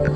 Why,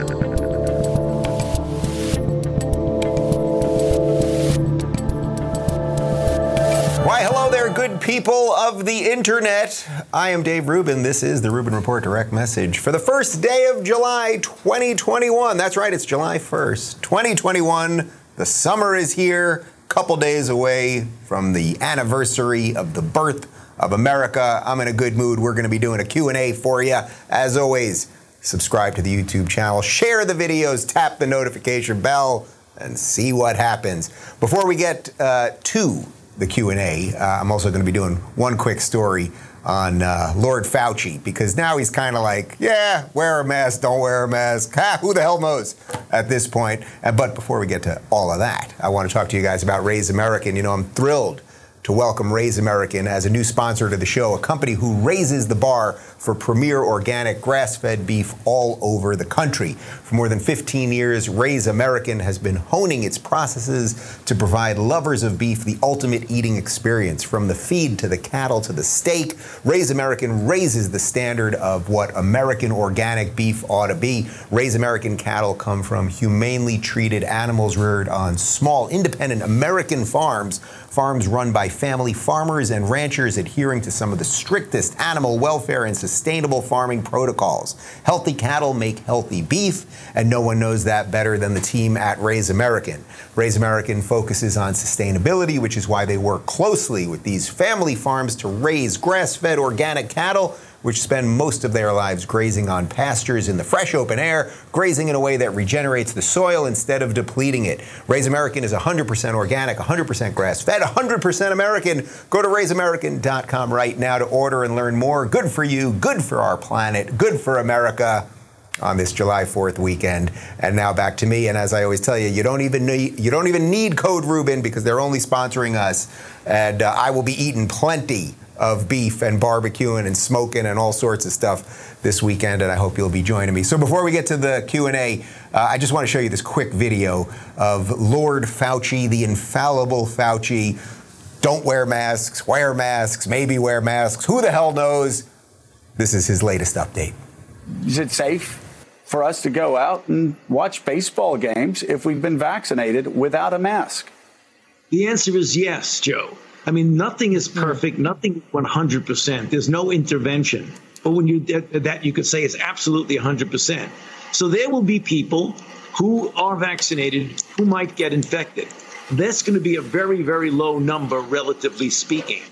hello there, good people of the internet. I am Dave Rubin. This is the Rubin Report Direct Message for the first day of July 2021. That's right, it's July 1st, 2021. The summer is here, couple days away from the anniversary of the birth of America. I'm in a good mood. We're going to be doing a Q&A for you. As always, subscribe to the YouTube channel, share the videos, tap the notification bell, and see what happens. Before we get uh, to the Q&A, uh, I'm also going to be doing one quick story on uh, Lord Fauci because now he's kind of like, yeah, wear a mask, don't wear a mask. Ha, who the hell knows at this point? Uh, but before we get to all of that, I want to talk to you guys about Raise American. You know, I'm thrilled to welcome Raise American as a new sponsor to the show, a company who raises the bar for premier organic grass fed beef all over the country. For more than 15 years, Raise American has been honing its processes to provide lovers of beef the ultimate eating experience. From the feed to the cattle to the steak, Raise American raises the standard of what American organic beef ought to be. Raise American cattle come from humanely treated animals reared on small, independent American farms farms run by family farmers and ranchers adhering to some of the strictest animal welfare and sustainable farming protocols. Healthy cattle make healthy beef, and no one knows that better than the team at Raise American. Raise American focuses on sustainability, which is why they work closely with these family farms to raise grass fed organic cattle which spend most of their lives grazing on pastures in the fresh open air, grazing in a way that regenerates the soil instead of depleting it. Raise American is 100% organic, 100% grass fed, 100% American. Go to raiseamerican.com right now to order and learn more. Good for you, good for our planet, good for America on this July 4th weekend. And now back to me. And as I always tell you, you don't even need you don't even need Code Rubin because they're only sponsoring us. And uh, I will be eating plenty of beef and barbecuing and smoking and all sorts of stuff this weekend and I hope you'll be joining me. So before we get to the Q&A, uh, I just want to show you this quick video of Lord Fauci, the infallible Fauci. Don't wear masks, wear masks, maybe wear masks. Who the hell knows? This is his latest update. Is it safe for us to go out and watch baseball games if we've been vaccinated without a mask? The answer is yes, Joe. I mean, nothing is perfect, mm. nothing 100%. There's no intervention. But when you that you could say is absolutely 100%. So there will be people who are vaccinated who might get infected. That's going to be a very very low number relatively speaking.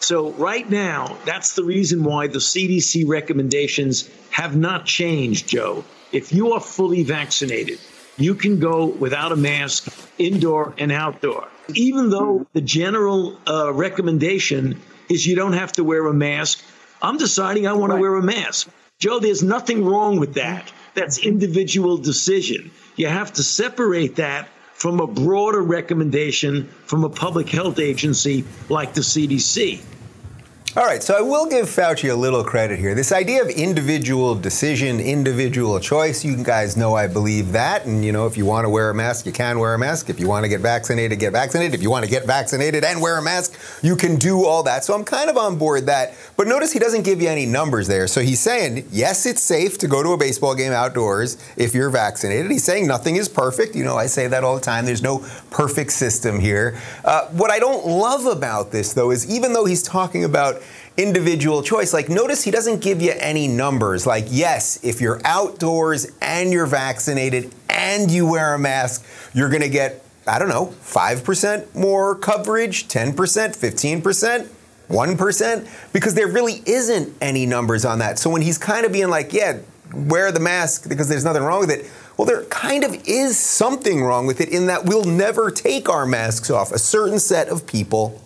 So right now, that's the reason why the CDC recommendations have not changed, Joe. If you are fully vaccinated, you can go without a mask indoor and outdoor even though the general uh, recommendation is you don't have to wear a mask, I'm deciding I want right. to wear a mask. Joe, there's nothing wrong with that. That's individual decision. You have to separate that from a broader recommendation from a public health agency like the CDC. All right, so I will give Fauci a little credit here. This idea of individual decision, individual choice, you guys know I believe that. And, you know, if you want to wear a mask, you can wear a mask. If you want to get vaccinated, get vaccinated. If you want to get vaccinated and wear a mask, you can do all that. So I'm kind of on board that. But notice he doesn't give you any numbers there. So he's saying, yes, it's safe to go to a baseball game outdoors if you're vaccinated. He's saying nothing is perfect. You know, I say that all the time. There's no perfect system here. Uh, what I don't love about this, though, is even though he's talking about individual choice. Like, notice he doesn't give you any numbers. Like, yes, if you're outdoors and you're vaccinated and you wear a mask, you're going to get, I don't know, 5% more coverage, 10%, 15%. 1%, because there really isn't any numbers on that. So when he's kind of being like, yeah, wear the mask because there's nothing wrong with it, well, there kind of is something wrong with it in that we'll never take our masks off. A certain set of people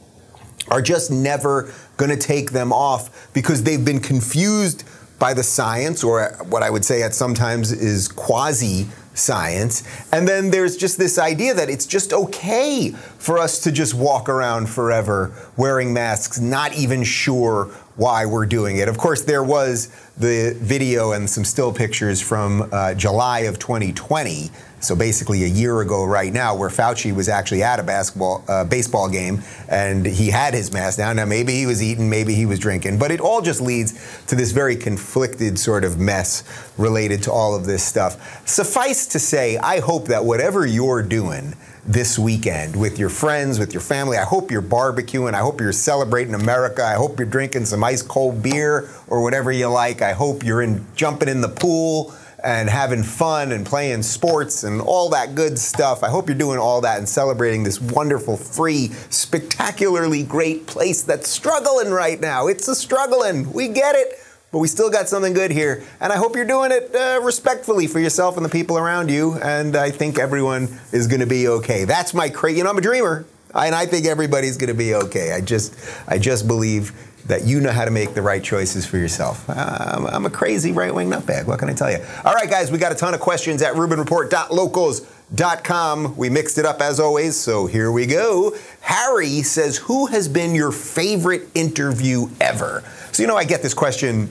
are just never going to take them off because they've been confused by the science, or what I would say at sometimes is quasi science. And then there's just this idea that it's just okay for us to just walk around forever wearing masks, not even sure why we're doing it. Of course, there was the video and some still pictures from uh, July of 2020. So basically, a year ago, right now, where Fauci was actually at a basketball, uh, baseball game, and he had his mask down. Now, maybe he was eating, maybe he was drinking, but it all just leads to this very conflicted sort of mess related to all of this stuff. Suffice to say, I hope that whatever you're doing this weekend with your friends, with your family. I hope you're barbecuing. I hope you're celebrating America. I hope you're drinking some ice cold beer or whatever you like. I hope you're in jumping in the pool and having fun and playing sports and all that good stuff. I hope you're doing all that and celebrating this wonderful, free, spectacularly great place that's struggling right now. It's a struggling. We get it but we still got something good here. And I hope you're doing it uh, respectfully for yourself and the people around you. And I think everyone is going to be okay. That's my crazy. You know, I'm a dreamer, and I think everybody's going to be okay. I just, I just believe that you know how to make the right choices for yourself. I'm, I'm a crazy right wing nutbag. What can I tell you? All right, guys, we got a ton of questions at RubinReport.locals.com. We mixed it up as always, so here we go. Harry says, Who has been your favorite interview ever? So, you know, I get this question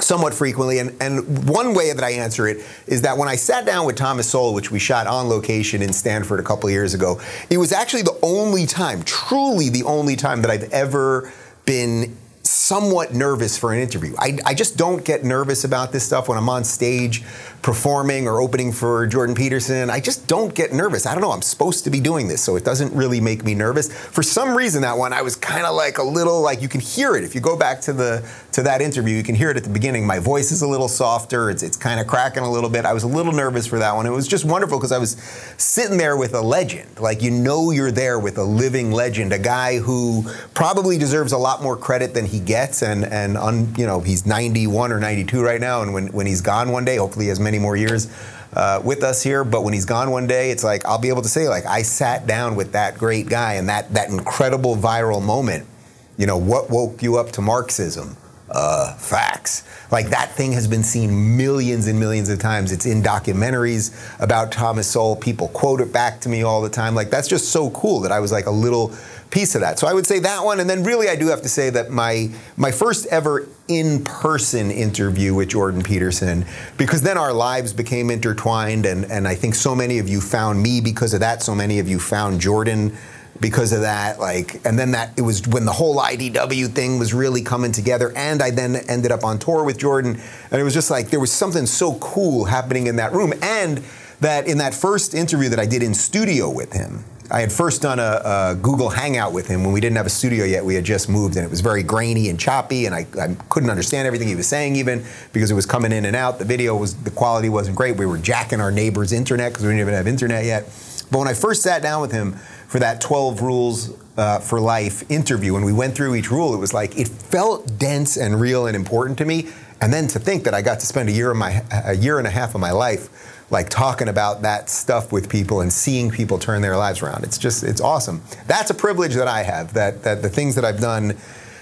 somewhat frequently. And, and one way that I answer it is that when I sat down with Thomas Sowell, which we shot on location in Stanford a couple years ago, it was actually the only time, truly the only time that I've ever been somewhat nervous for an interview. I, I just don't get nervous about this stuff when I'm on stage performing or opening for Jordan Peterson. I just don't get nervous. I don't know. I'm supposed to be doing this, so it doesn't really make me nervous. For some reason, that one I was kind of like a little like you can hear it if you go back to the to that interview. You can hear it at the beginning. My voice is a little softer. It's it's kind of cracking a little bit. I was a little nervous for that one. It was just wonderful because I was sitting there with a legend. Like you know you're there with a living legend, a guy who probably deserves a lot more credit than he gets. And and un, you know he's 91 or 92 right now. And when when he's gone one day, hopefully he has many more years uh, with us here. But when he's gone one day, it's like I'll be able to say, like, I sat down with that great guy and that that incredible viral moment. You know, what woke you up to Marxism? Uh, facts. Like that thing has been seen millions and millions of times. It's in documentaries about Thomas Sowell. People quote it back to me all the time. Like that's just so cool that I was like a little piece of that. So I would say that one, and then really I do have to say that my my first ever in-person interview with Jordan Peterson, because then our lives became intertwined, and and I think so many of you found me because of that. So many of you found Jordan because of that like and then that it was when the whole IDW thing was really coming together and I then ended up on tour with Jordan and it was just like there was something so cool happening in that room and that in that first interview that I did in studio with him I had first done a, a, Google Hangout with him when we didn't have a studio yet. We had just moved, and it was very grainy and choppy, and I, I, couldn't understand everything he was saying even because it was coming in and out. The video was the quality wasn't great. We were jacking our neighbor's internet because we didn't even have internet yet. But when I first sat down with him for that 12 rules uh, for life interview, and we went through each rule, it was like it felt dense and real and important to me. And then to think that I got to spend a year of my a year and a half of my life like talking about that stuff with people and seeing people turn their lives around. It's just it's awesome. That's a privilege that I have. That that the things that I've done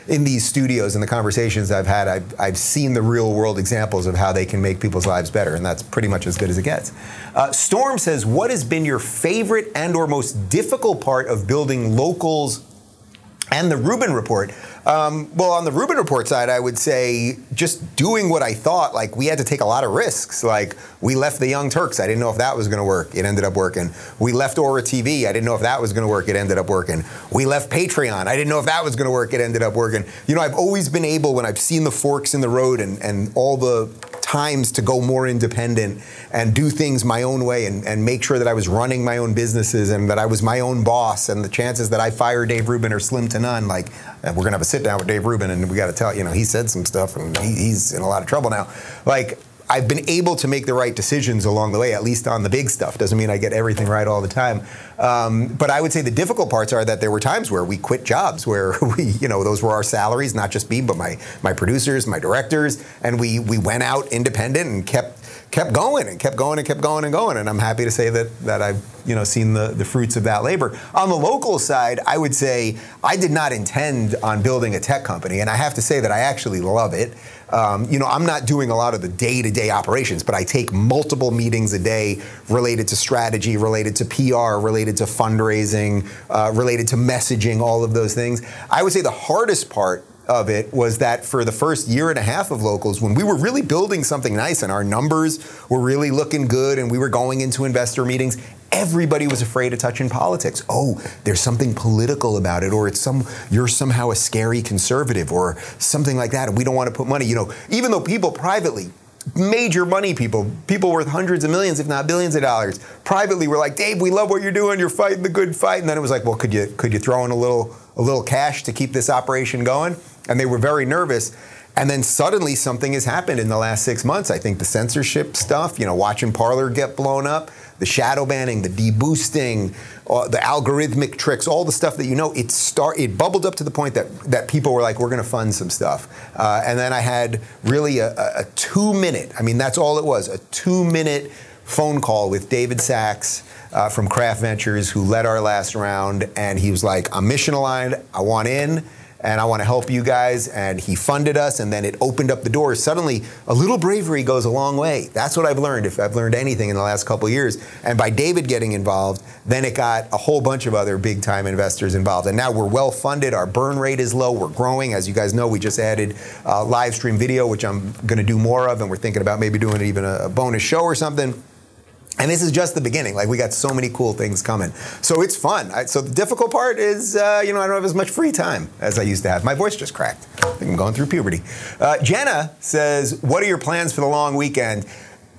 in these studios and the conversations I've had, I've, I've seen the real world examples of how they can make people's lives better, and that's pretty much as good as it gets. Uh, Storm says, "What has been your favorite and or most difficult part of building locals and the Rubin Report?" Um, well, on the Rubin Report side, I would say just doing what I thought. Like we had to take a lot of risks. Like we left the Young Turks. I didn't know if that was going to work. It ended up working. We left Ora TV. I didn't know if that was going to work. It ended up working. We left Patreon. I didn't know if that was going to work. It ended up working. You know, I've always been able when I've seen the forks in the road and and all the times to go more independent and do things my own way and, and make sure that I was running my own businesses and that I was my own boss and the chances that I fire Dave Rubin are slim to none. Like we're gonna have a sit down with Dave Rubin and we got to tell you know he said some stuff and he, he's in a lot of trouble now. Like I've been able to make the right decisions along the way, at least on the big stuff. Doesn't mean I get everything right all the time. Um, but I would say the difficult parts are that there were times where we quit jobs, where we, you know, those were our salaries, not just me, but my my producers, my directors, and we we went out independent and kept kept going and kept going and kept going and going. And I'm happy to say that that I've you know seen the, the fruits of that labor. On the local side, I would say I did not intend on building a tech company, and I have to say that I actually love it. Um, you know, I'm not doing a lot of the day-to-day operations, but I take multiple meetings a day related to strategy, related to PR, related to fundraising, uh, related to messaging, all of those things. I would say the hardest part of it was that for the first year and a half of locals, when we were really building something nice and our numbers were really looking good and we were going into investor meetings, everybody was afraid of touching politics. Oh, there's something political about it, or it's some you're somehow a scary conservative, or something like that, and we don't want to put money. You know, even though people privately major money people, people worth hundreds of millions, if not billions of dollars, privately were like, Dave, we love what you're doing. You're fighting the good fight. And then it was like, well, could you could you throw in a little a little cash to keep this operation going? And they were very nervous. And then suddenly something has happened in the last six months. I think the censorship stuff, you know, watching Parler get blown up, the shadow banning, the deboosting, uh, the algorithmic tricks, all the stuff that you know, it start it bubbled up to the point that that people were like, we're going to fund some stuff. Uh, and then I had really a, a, a two minute. I mean, that's all it was, a two minute phone call with David Sacks. Uh, from Craft Ventures, who led our last round, and he was like, "I'm mission aligned. I want in." And I want to help you guys. And he funded us, and then it opened up the doors. Suddenly, a little bravery goes a long way. That's what I've learned, if I've learned anything in the last couple years. And by David getting involved, then it got a whole bunch of other big time investors involved. And now we're well funded. Our burn rate is low. We're growing. As you guys know, we just added uh, live stream video, which I'm going to do more of, and we're thinking about maybe doing even a bonus show or something. And this is just the beginning. Like we got so many cool things coming. So it's fun. I, so the difficult part is, uh, you know, I don't have as much free time as I used to have. My voice just cracked. I think I'm going through puberty. Uh, Jenna says, "What are your plans for the long weekend?"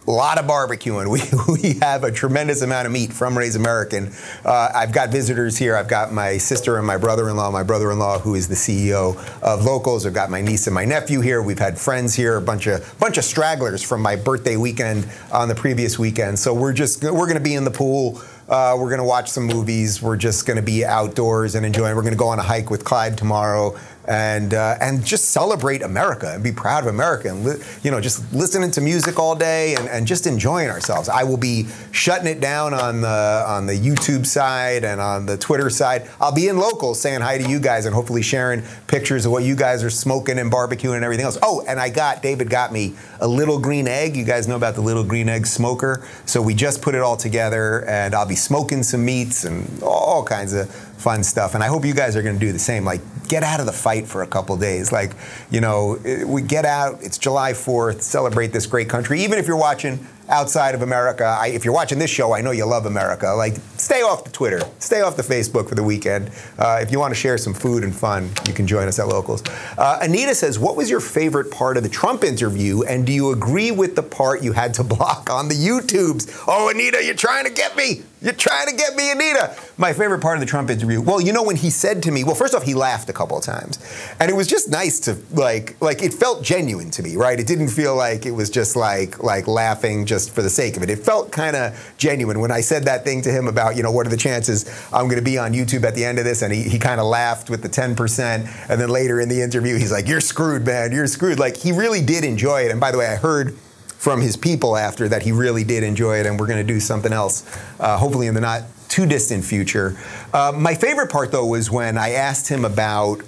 A lot of barbecuing. We, we have a tremendous amount of meat from Raise American. Uh, I've got visitors here. I've got my sister and my brother-in-law. My brother-in-law, who is the CEO of Locals. I've got my niece and my nephew here. We've had friends here, a bunch of bunch of stragglers from my birthday weekend on the previous weekend. So we're just we're going to be in the pool. Uh, we're going to watch some movies. We're just going to be outdoors and enjoying. We're going to go on a hike with Clyde tomorrow and uh, and just celebrate America and be proud of America and li- you know just listening to music all day and, and just enjoying ourselves. I will be shutting it down on the on the YouTube side and on the Twitter side. I'll be in local saying hi to you guys and hopefully sharing pictures of what you guys are smoking and barbecuing and everything else. Oh, and I got David got me a little green egg. You guys know about the little green egg smoker. So we just put it all together and I'll be smoking some meats and all kinds of fun stuff. And I hope you guys are going to do the same. Like, get out of the fight for a couple days. Like, you know, eh, we get out. It's July 4th. Celebrate this great country. Even if you're watching outside of America, I, if you're watching this show, I know you love America. Like, stay off the Twitter, stay off the Facebook for the weekend. Uh, if you want to share some food and fun, you can join us at Locals. Uh, Anita says, "What was your favorite part of the Trump interview, and do you agree with the part you had to block on the YouTubes?" Oh, Anita, you're trying to get me. You're trying to get me, Anita. My favorite part of the Trump interview. Well, you know when he said to me, well, first off, he laughed a couple of times, and it was just nice to like, like it felt genuine to me, right? It didn't feel like it was just like, like laughing just for the sake of it. It felt kind of genuine when I said that thing to him about, you know, what are the chances I'm going to be on YouTube at the end of this, and he, he kind of laughed with the 10%, and then later in the interview, he's like, "You're screwed, man. You're screwed." Like he really did enjoy it. And by the way, I heard from his people after that he really did enjoy it, and we're going to do something else, uh, hopefully in the not too distant future. Uh, my favorite part, though, was when I asked him about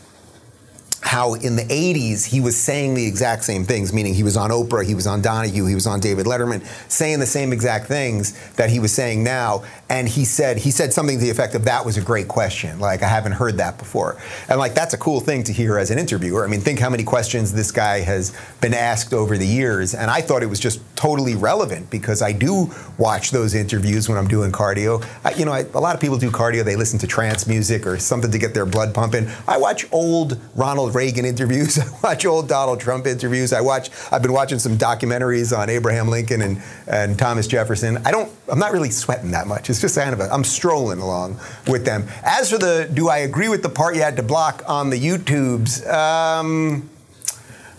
how in the 80s he was saying the exact same things, meaning he was on Oprah, he was on Donahue, he was on David Letterman, saying the same exact things that he was saying now. And he said he said something to the effect of that was a great question. Like I haven't heard that before. And like that's a cool thing to hear as an interviewer. I mean, think how many questions this guy has been asked over the years. And I thought it was just totally relevant because I do watch those interviews when I'm doing cardio. I, you know, I, a lot of people do cardio, they listen to trance music or something to get their blood pumping. I watch old Ronald Reagan interviews. I watch old Donald Trump interviews. I watch. I've been watching some documentaries on Abraham Lincoln and, and Thomas Jefferson. I don't. I'm not really sweating that much. It's just kind of a. I'm strolling along with them. As for the, do I agree with the part you had to block on the YouTubes? Um,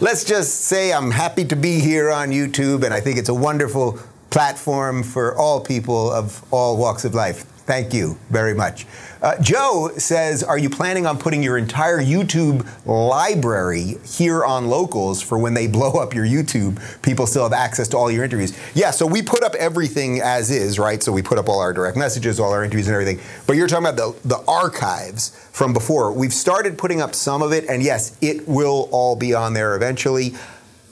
let's just say I'm happy to be here on YouTube, and I think it's a wonderful platform for all people of all walks of life. Thank you very much. Uh, Joe says, Are you planning on putting your entire YouTube library here on locals for when they blow up your YouTube? People still have access to all your interviews. Yeah, so we put up everything as is, right? So we put up all our direct messages, all our interviews, and everything. But you're talking about the, the archives from before. We've started putting up some of it, and yes, it will all be on there eventually.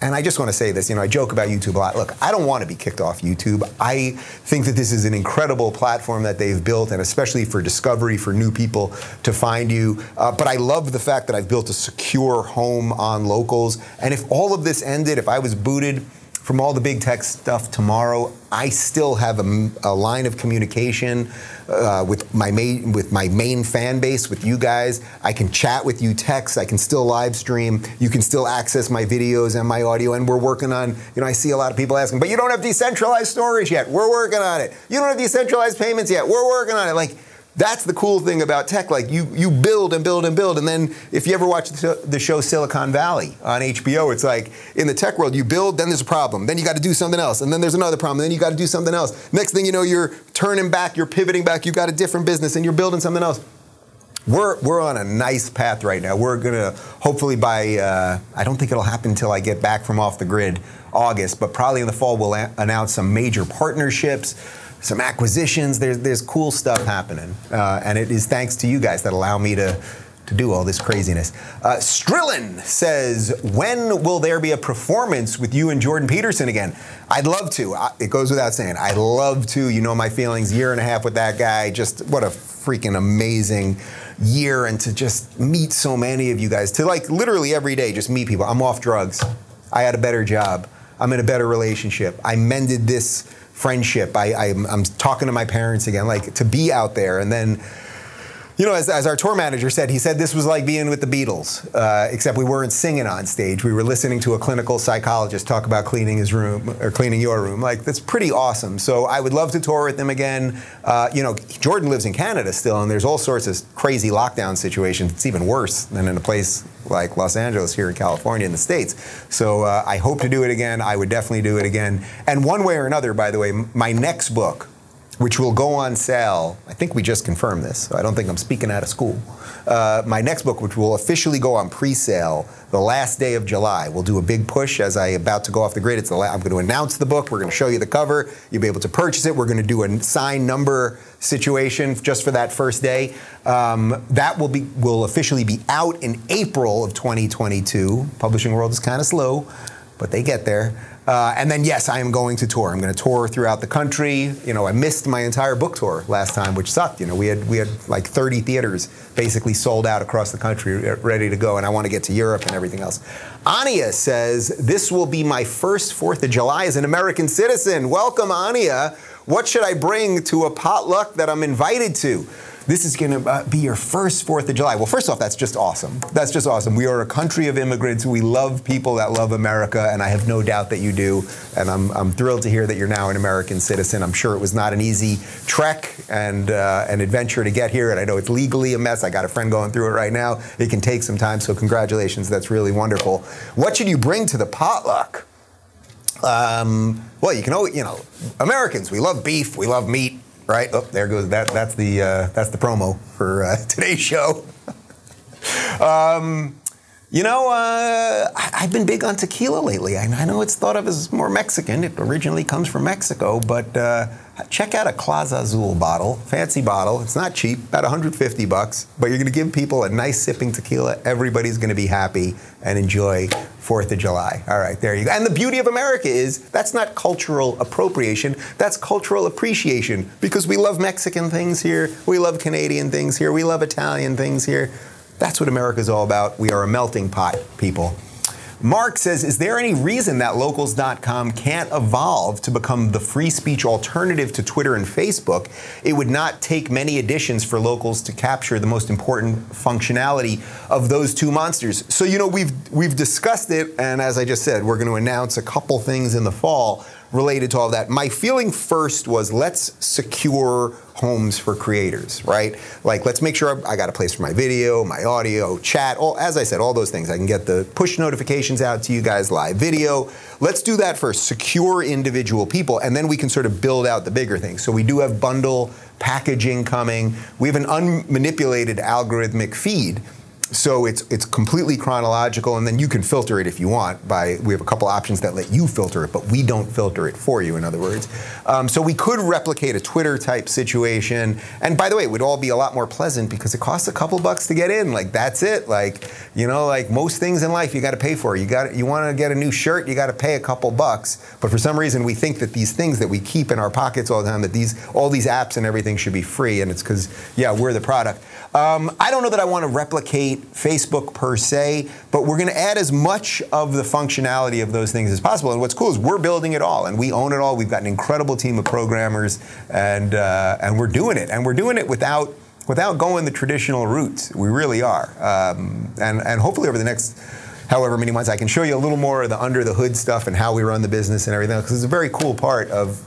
And I just want to say this, you know, I joke about YouTube a lot. Look, I don't want to be kicked off YouTube. I think that this is an incredible platform that they've built, and especially for discovery, for new people to find you. Uh, but I love the fact that I've built a secure home on locals. And if all of this ended, if I was booted, from all the big tech stuff tomorrow. I still have a, a line of communication uh, with my main with my main fan base, with you guys. I can chat with you, text. I can still live stream. You can still access my videos and my audio. And we're working on. You know, I see a lot of people asking, but you don't have decentralized storage yet. We're working on it. You don't have decentralized payments yet. We're working on it. Like that's the cool thing about tech. Like you, you build and build and build, and then if you ever watch the show Silicon Valley on HBO, it's like in the tech world, you build, then there's a problem, then you got to do something else, and then there's another problem, then you got to do something else. Next thing you know, you're turning back, you're pivoting back, you've got a different business, and you're building something else. We're, we're on a nice path right now. We're gonna hopefully by uh, I don't think it'll happen until I get back from off the grid August, but probably in the fall we'll a- announce some major partnerships some acquisitions. There's there's cool stuff happening, uh, and it is thanks to you guys that allow me to to do all this craziness. Uh, Strillin says, "When will there be a performance with you and Jordan Peterson again?" I'd love to. I, it goes without saying. I'd love to. You know my feelings. Year and a half with that guy. Just what a freaking amazing year, and to just meet so many of you guys. To like literally every day, just meet people. I'm off drugs. I had a better job. I'm in a better relationship. I mended this friendship. I, I'm, I'm talking to my parents again, like to be out there and then you know, as, as, our tour manager said, he said this was like being with the Beatles, uh, except we weren't singing on stage. We were listening to a clinical psychologist talk about cleaning his room or cleaning your room. Like, that's pretty awesome. So I would love to tour with them again. Uh, you know, Jordan lives in Canada still, and there's all sorts of crazy lockdown situations. It's even worse than in a place like Los Angeles here in California in the States. So uh, I hope to do it again. I would definitely do it again. And one way or another, by the way, my next book, which will go on sale. I think we just confirmed this, so I don't think I'm speaking out of school. Uh, my next book, which will officially go on pre-sale the last day of July, we'll do a big push as I about to go off the grid. It's the la- I'm going to announce the book. We're going to show you the cover. You'll be able to purchase it. We're going to do a sign number situation just for that first day. Um, that will be will officially be out in April of 2022. Publishing world is kind of slow, but they get there. Uh, and then, yes, I am going to tour. I'm going to tour throughout the country. You know, I missed my entire book tour last time, which sucked. You know, we had we had like 30 theaters basically sold out across the country, uh, ready to go, and I want to get to Europe and everything else. Ania says this will be my first Fourth of July as an American citizen. Welcome, Ania. What should I bring to a potluck that I'm invited to? This is going to uh, be your first Fourth of July. Well, first off, that's just awesome. That's just awesome. We are a country of immigrants. We love people that love America, and I have no doubt that you do. And I'm, I'm thrilled to hear that you're now an American citizen. I'm sure it was not an easy trek and uh, an adventure to get here, and I know it's legally a mess. I got a friend going through it right now. It can take some time, so congratulations. That's really wonderful. What should you bring to the potluck? Um, well, you can always, you know, Americans, we love beef, we love meat, right? Oh, there goes that. That's the uh, that's the promo for uh, today's show. um, you know, uh, I've been big on tequila lately. I, know it's thought of as more Mexican. It originally comes from Mexico, but uh, check out a Clase Azul bottle, fancy bottle. It's not cheap, about 150 bucks, but you're going to give people a nice sipping tequila. Everybody's going to be happy and enjoy Fourth of July. All right, there you go. And the beauty of America is that's not cultural appropriation, that's cultural appreciation because we love Mexican things here, we love Canadian things here, we love Italian things here. That's what America's all about. We are a melting pot, people. Mark says, is there any reason that locals.com can't evolve to become the free speech alternative to Twitter and Facebook? It would not take many additions for locals to capture the most important functionality of those two monsters. So, you know, we've we've discussed it, and as I just said, we're going to announce a couple things in the fall related to all that. My feeling first was let's secure homes for creators, right? Like let's make sure I got a place for my video, my audio, chat, all as I said, all those things. I can get the push notifications out to you guys live video. Let's do that first. Secure individual people and then we can sort of build out the bigger things. So we do have bundle packaging coming. We have an unmanipulated algorithmic feed so it's it's completely chronological, and then you can filter it if you want. By we have a couple options that let you filter it, but we don't filter it for you. In other words, um, so we could replicate a Twitter type situation. And by the way, it would all be a lot more pleasant because it costs a couple bucks to get in. Like that's it. Like you know, like most things in life, you got to pay for. You got you want to get a new shirt, you got to pay a couple bucks. But for some reason, we think that these things that we keep in our pockets all the time, that these all these apps and everything should be free, and it's because yeah, we're the product. Um, I don't know that I want to replicate Facebook per se, but we're going to add as much of the functionality of those things as possible. And what's cool is we're building it all, and we own it all. We've got an incredible team of programmers, and uh, and we're doing it, and we're doing it without without going the traditional routes. We really are, um, and and hopefully over the next however many months, I can show you a little more of the under the hood stuff and how we run the business and everything, else, because it's a very cool part of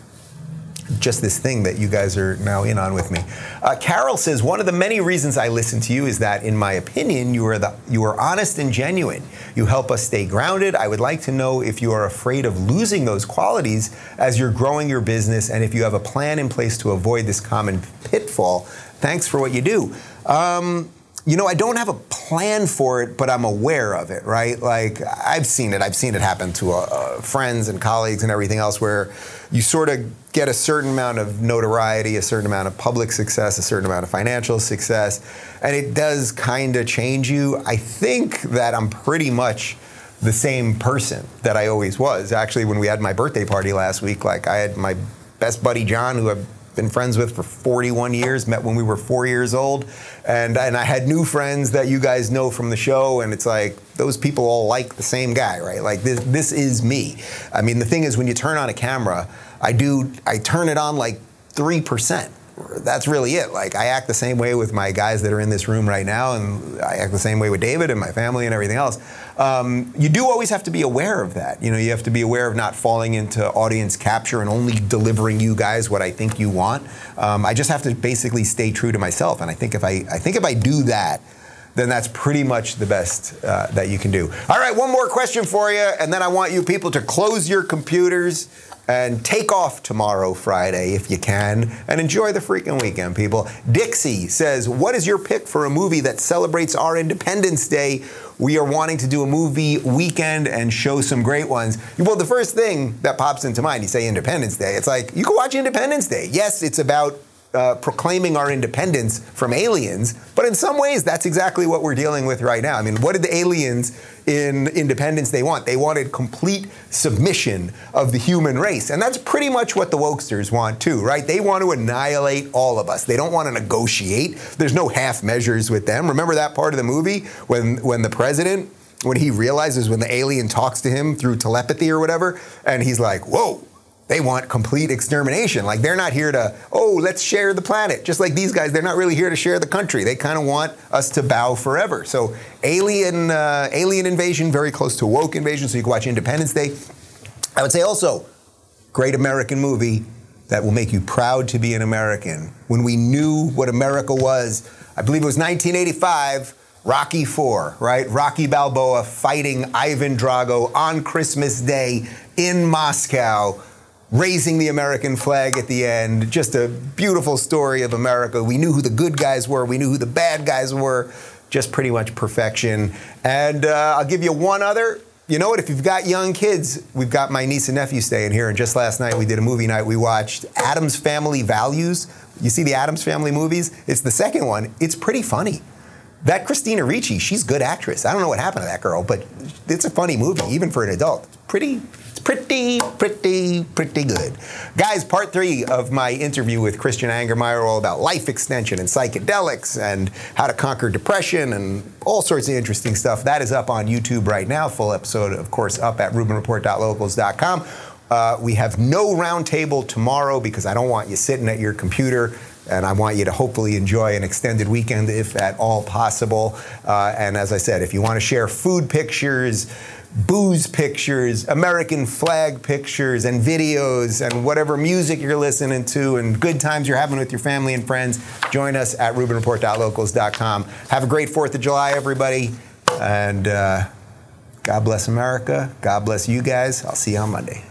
just this thing that you guys are now in on with me. Uh, Carol says one of the many reasons I listen to you is that, in my opinion, you are the you are honest and genuine. You help us stay grounded. I would like to know if you are afraid of losing those qualities as you're growing your business, and if you have a plan in place to avoid this common pitfall. Thanks for what you do. Um, you know, I don't have a plan for it, but I'm aware of it, right? Like, I've seen it. I've seen it happen to uh, uh, friends and colleagues and everything else where you sort of get a certain amount of notoriety, a certain amount of public success, a certain amount of financial success, and it does kind of change you. I think that I'm pretty much the same person that I always was. Actually, when we had my birthday party last week, like, I had my best buddy John, who I've been friends with for 41 years, met when we were four years old. And, and I had new friends that you guys know from the show, and it's like those people all like the same guy, right? Like this, this is me. I mean, the thing is, when you turn on a camera, I do, I turn it on like 3% that's really it. Like I act the same way with my guys that are in this room right now, and I act the same way with David and my family and everything else. Um, you do always have to be aware of that. You know, you have to be aware of not falling into audience capture and only delivering you guys what I think you want. Um, I just have to basically stay true to myself, and I think if I, I think if I do that then that's pretty much the best uh, that you can do. All right, one more question for you, and then I want you people to close your computers and take off tomorrow, Friday, if you can, and enjoy the freaking weekend, people. Dixie says, What is your pick for a movie that celebrates our Independence Day? We are wanting to do a movie weekend and show some great ones. Well, the first thing that pops into mind, you say Independence Day, it's like, you can watch Independence Day. Yes, it's about uh, proclaiming our independence from aliens, but in some ways, that's exactly what we're dealing with right now. I mean, what did the aliens in Independence they want? They wanted complete submission of the human race, and that's pretty much what the wokesters want too, right? They want to annihilate all of us. They don't want to negotiate. There's no half measures with them. Remember that part of the movie when when the president when he realizes when the alien talks to him through telepathy or whatever, and he's like, "Whoa." They want complete extermination. Like they're not here to, oh, let's share the planet. Just like these guys, they're not really here to share the country. They kind of want us to bow forever. So alien, uh, alien invasion, very close to woke invasion. So you can watch Independence Day. I would say also, great American movie that will make you proud to be an American. When we knew what America was, I believe it was 1985. Rocky Four, right? Rocky Balboa fighting Ivan Drago on Christmas Day in Moscow raising the American flag at the end. Just a beautiful story of America. We knew who the good guys were, we knew who the bad guys were. Just pretty much perfection. And uh, I'll give you one other. You know what? If you've got young kids, we've got my niece and nephew staying here. And just last night we did a movie night. We watched Addams Family Values. You see the Addams Family movies? It's the second one. It's pretty funny. That Christina Ricci, she's a good actress. I don't know what happened to that girl, but it's a funny movie, even for an adult. It's Pretty it's pretty, pretty, pretty good. Guys, part three of my interview with Christian Angermeyer, all about life extension and psychedelics and how to conquer depression and all sorts of interesting stuff. That is up on YouTube right now. Full episode, of course, up at RubinReport.locals.com. Uh, we have no roundtable tomorrow because I don't want you sitting at your computer and I want you to hopefully enjoy an extended weekend if at all possible. Uh, and as I said, if you want to share food pictures, booze pictures, American flag pictures, and videos, and whatever music you're listening to, and good times you're having with your family and friends, join us at RubinReport.locals.com. Have a great 4th of July, everybody, and uh, God bless America. God bless you guys. I'll see you on Monday.